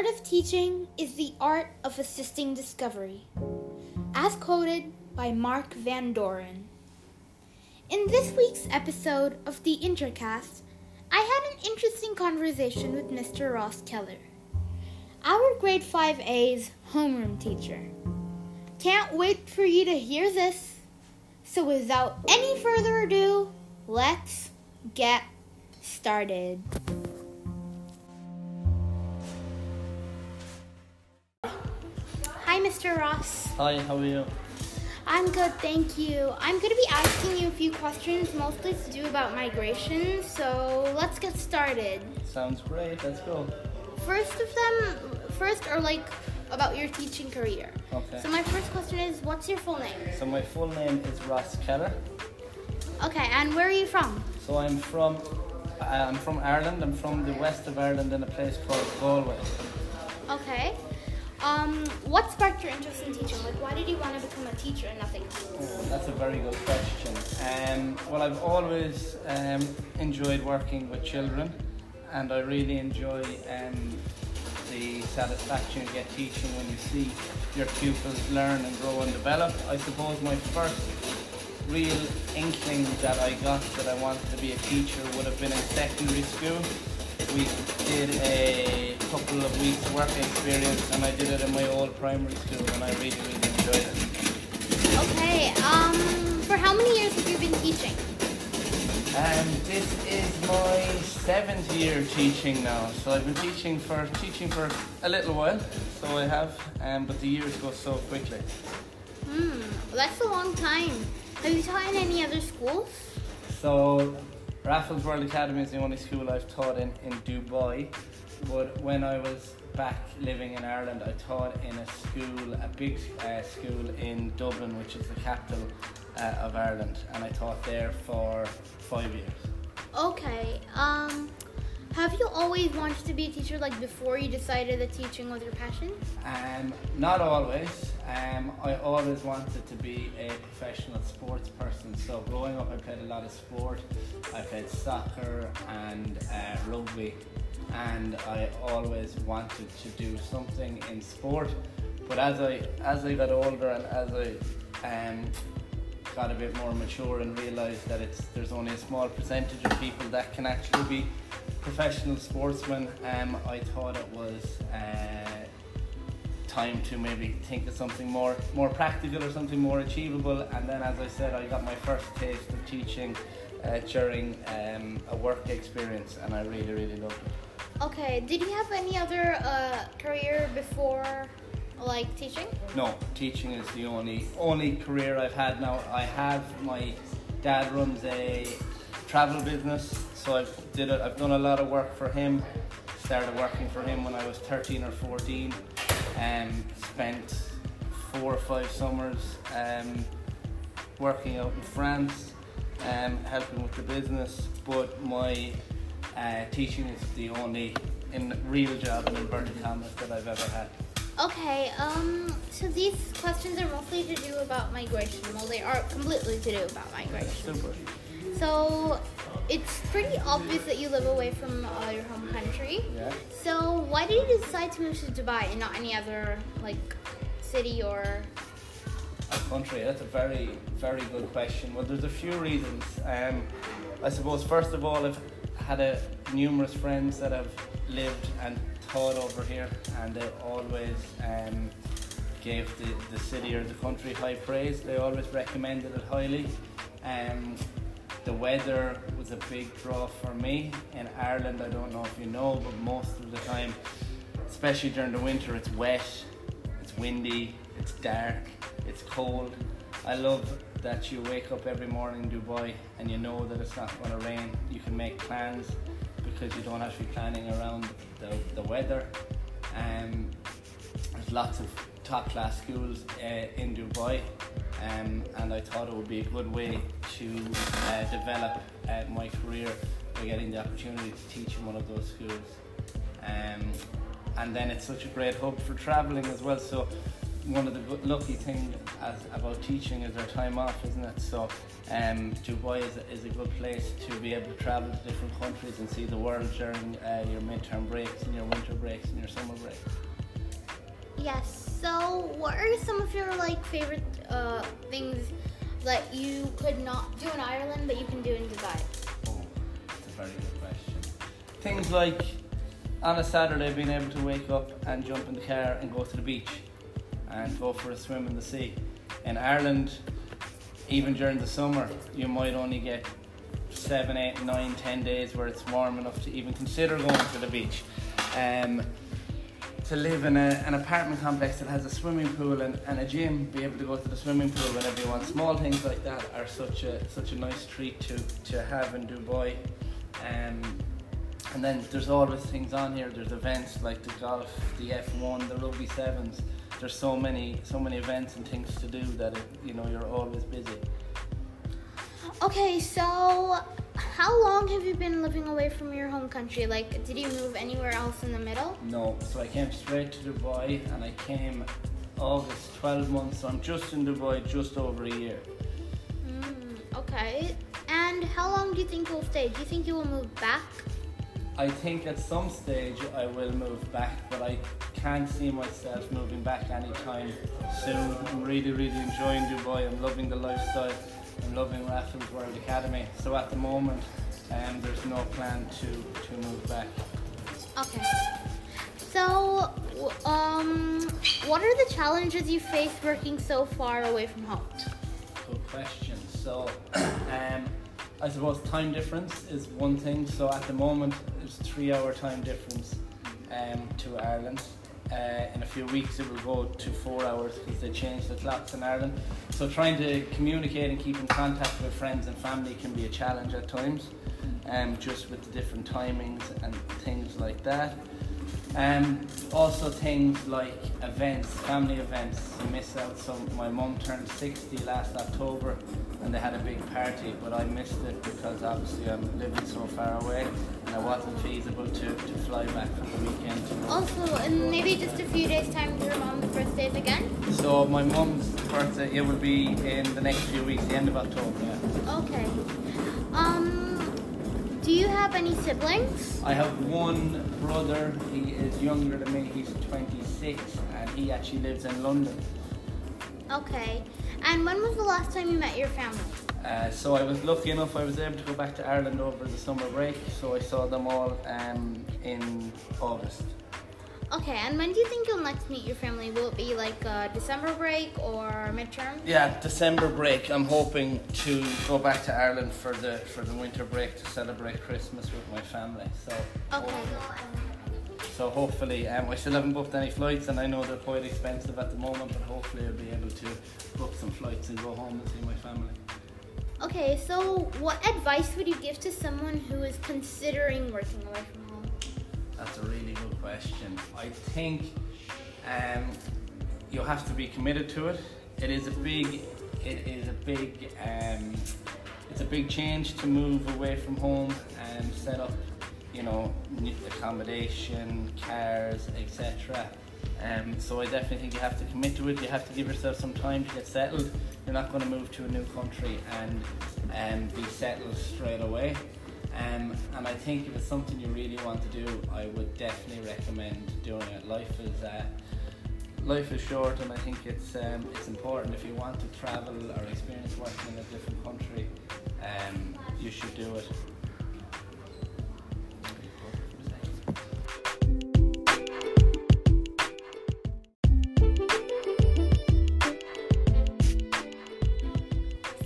art of teaching is the art of assisting discovery, as quoted by Mark Van Doren. In this week's episode of the Intercast, I had an interesting conversation with Mr. Ross Keller, our grade 5A's homeroom teacher. Can't wait for you to hear this. So, without any further ado, let's get started. Mr. Ross. Hi, how are you? I'm good, thank you. I'm going to be asking you a few questions, mostly to do about migration. So let's get started. Sounds great. Let's go. First of them, first are like about your teaching career. Okay. So my first question is, what's your full name? So my full name is Ross Keller. Okay, and where are you from? So I'm from uh, I'm from Ireland. I'm from the west of Ireland in a place called Galway. Okay. Um, what sparked your interest in teaching? Like, why did you want to become a teacher and nothing else? Oh, that's a very good question. Um, well, I've always um, enjoyed working with children, and I really enjoy um, the satisfaction you get teaching when you see your pupils learn and grow and develop. I suppose my first real inkling that I got that I wanted to be a teacher would have been in secondary school. We did a couple of weeks work experience and I did it in my old primary school and I really, really enjoyed it. Okay. Um, for how many years have you been teaching? Um, this is my seventh year teaching now. So I've been teaching for teaching for a little while, so I have, um, but the years go so quickly. Hmm, that's a long time. Have you taught in any other schools? So, Raffles World Academy is the only school I've taught in in Dubai. But when I was back living in Ireland, I taught in a school, a big uh, school in Dublin, which is the capital uh, of Ireland, and I taught there for five years. Okay. Um, have you always wanted to be a teacher, like before you decided that teaching was your passion? Um, not always. Um, I always wanted to be a professional sports person. So growing up, I played a lot of sport. I played soccer and uh, rugby, and I always wanted to do something in sport. But as I as I got older and as I um, got a bit more mature and realised that it's there's only a small percentage of people that can actually be professional sportsmen, um, I thought it was uh, time to maybe think of something more more practical or something more achievable. And then, as I said, I got my first taste of teaching uh, during um, a work experience, and I really really loved it. Okay. Did you have any other uh, career before, like teaching? No, teaching is the only only career I've had now. I have my dad runs a travel business, so I've did it. I've done a lot of work for him. Started working for him when I was 13 or 14, and spent four or five summers um, working out in France, um, helping with the business. But my uh, teaching is the only in real job in inverted commas that I've ever had. Okay. Um. So these questions are mostly to do about migration. Well, they are completely to do about migration. Super. So it's pretty obvious that you live away from uh, your home country. Yeah. So why did you decide to move to Dubai and not any other like city or? A country? That's a very, very good question. Well, there's a few reasons. Um, I suppose first of all, I've had a, numerous friends that have lived and taught over here, and they always um, gave the, the city or the country high praise. They always recommended it highly. Um, the weather was a big draw for me. In Ireland, I don't know if you know, but most of the time, especially during the winter, it's wet, it's windy, it's dark, it's cold. I love that you wake up every morning in Dubai and you know that it's not going to rain. You can make plans because you don't have to be planning around the, the weather. Um, there's lots of top class schools uh, in Dubai, um, and I thought it would be a good way to uh, develop uh, my career by getting the opportunity to teach in one of those schools. Um, and then it's such a great hub for traveling as well. So one of the lucky things about teaching is our time off, isn't it? So um, Dubai is a, is a good place to be able to travel to different countries and see the world during uh, your midterm breaks and your winter breaks and your summer breaks. Yes. So, what are some of your like favorite uh, things that you could not do in Ireland but you can do in Dubai? Oh, that's a very good question. Things like on a Saturday being able to wake up and jump in the car and go to the beach and go for a swim in the sea. In Ireland, even during the summer, you might only get seven, eight, nine, ten days where it's warm enough to even consider going to the beach. Um, to live in a, an apartment complex that has a swimming pool and, and a gym, be able to go to the swimming pool whenever you want. Small things like that are such a such a nice treat to, to have in Dubai. Um, and then there's always things on here. There's events like the golf, the F1, the rugby sevens. There's so many so many events and things to do that it, you know you're always busy. Okay, so how long have you been living away from your home country? Like, did you move anywhere else in the middle? No, so I came straight to Dubai and I came August, 12 months. So I'm just in Dubai just over a year. Mm, okay. And how long do you think you'll stay? Do you think you will move back? I think at some stage I will move back, but I can't see myself moving back anytime soon. I'm really, really enjoying Dubai. I'm loving the lifestyle. I'm loving Raffles World Academy. So at the moment, um, there's no plan to, to move back. Okay. So, um, what are the challenges you face working so far away from home? Good question. So, um, I suppose time difference is one thing. So at the moment, it's three hour time difference um, to Ireland. Uh, in a few weeks, it will go to four hours because they changed the clocks in Ireland. So trying to communicate and keep in contact with friends and family can be a challenge at times, um, just with the different timings and things like that. Um, also things like events, family events, you miss out. So my mum turned 60 last October and they had a big party, but I missed it because obviously I'm living so far away and it wasn't feasible to, to fly back for the weekend. Also, in maybe just a few days' time, your mom's birthday again? So my mum's birthday, it will be in the next few weeks, the end of October, yeah. Okay. Um, do you have any siblings? I have one brother, he is younger than me, he's 26 and he actually lives in London. Okay. And when was the last time you met your family? Uh, so I was lucky enough I was able to go back to Ireland over the summer break, so I saw them all um, in August. Okay, and when do you think you'll next meet your family? Will it be like December break or midterm? Yeah, December break. I'm hoping to go back to Ireland for the for the winter break to celebrate Christmas with my family. So Okay. so hopefully, um, I still haven't booked any flights, and I know they're quite expensive at the moment, but hopefully I'll be able to book some flights and go home and see my family. Okay, so what advice would you give to someone who is considering working away from? That's a really good question. I think um, you have to be committed to it. It is a big, it is a big, um, it's a big change to move away from home and set up, you know, accommodation, cars, etc. Um, so I definitely think you have to commit to it. You have to give yourself some time to get settled. You're not going to move to a new country and um, be settled straight away. Um, and I think if it's something you really want to do, I would definitely recommend doing it. Life is uh, life is short, and I think it's um, it's important if you want to travel or experience working in a different country, um, you should do it.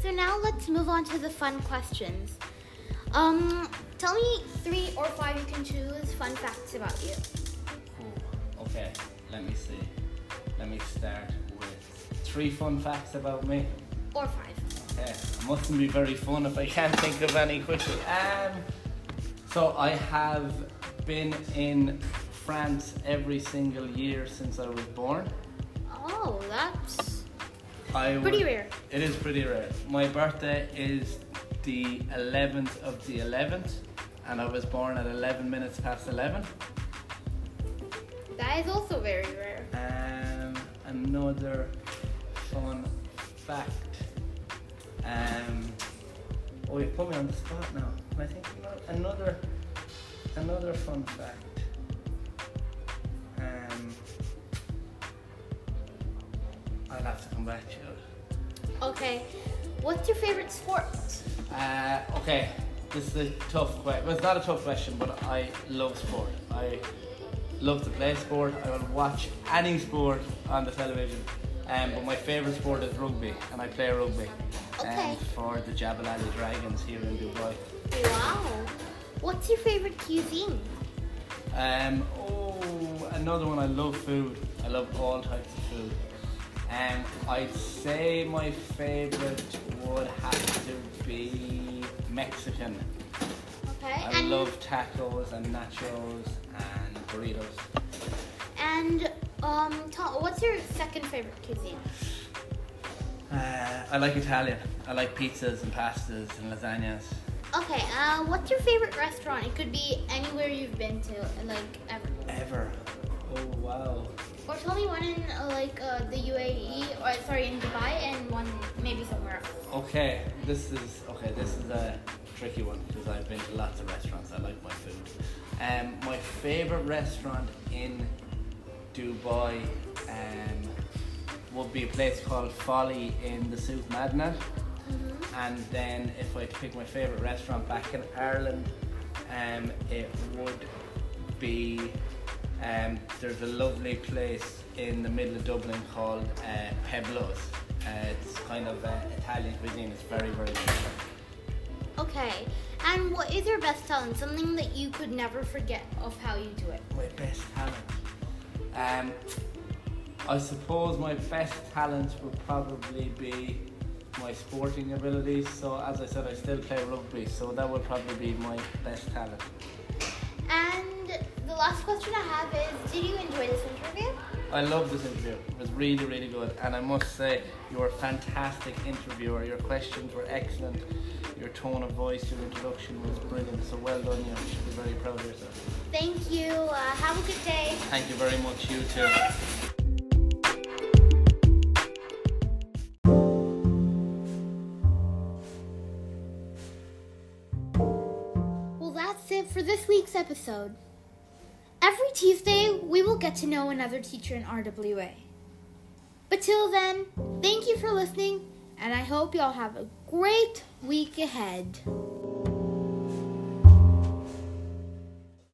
So now let's move on to the fun questions. Um, tell me three or five you can choose fun facts about you. Ooh, okay, let me see. Let me start with three fun facts about me. Or five. Okay, it mustn't be very fun if I can't think of any quickly. Um, so I have been in France every single year since I was born. Oh, that's I pretty would- rare. It is pretty rare. My birthday is the 11th of the 11th, and I was born at 11 minutes past 11. That is also very rare. Um, another fun fact. Um, oh, you put me on the spot now. I think another another fun fact. Um, I'll have to come back to you. Okay. What's your favorite sport? Uh, okay, this is a tough question. Well, it's not a tough question, but I love sport. I love to play sport. I will watch any sport on the television. Um, but my favourite sport is rugby, and I play rugby Okay. um, for the Jabal Dragons here in Dubai. Wow. What's your favorite cuisine? Um, oh, another one. I love food. I love all types of food. Um, I'd say my favourite would have to be Mexican. Okay. I and love tacos and nachos and burritos. and um, ta- what's your second favorite cuisine? Uh, I like Italian. I like pizzas and pastas and lasagnas. Okay. Uh, what's your favorite restaurant? It could be anywhere you've been to, like ever. Ever. Oh wow. Or tell me one in uh, like uh, the UAE, or sorry, in Dubai, and one maybe somewhere else. Okay, this is okay. This is a tricky one because I've been to lots of restaurants. I like my food. Um, my favorite restaurant in Dubai um, would be a place called Folly in the Souk Madinat. And then if I pick my favorite restaurant back in Ireland, um, it would be um, there's a lovely place in the middle of Dublin called uh, Peblos. Uh, it's kind of uh, Italian cuisine. It's very very good. Okay. And what is your best talent? Something that you could never forget of how you do it. My best talent. Um, I suppose my best talent would probably be my sporting abilities. So as I said, I still play rugby, so that would probably be my best talent. And the last question I have is, did you enjoy this interview? I love this interview. It was really, really good. And I must say, you were a fantastic interviewer. Your questions were excellent. Your tone of voice, your introduction was brilliant. So well done, you. You should be very proud of yourself. Thank you. Uh, have a good day. Thank you very much, you too. Well, that's it for this week's episode. Every Tuesday, we will get to know another teacher in RWA. But till then, thank you for listening, and I hope y'all have a great week ahead.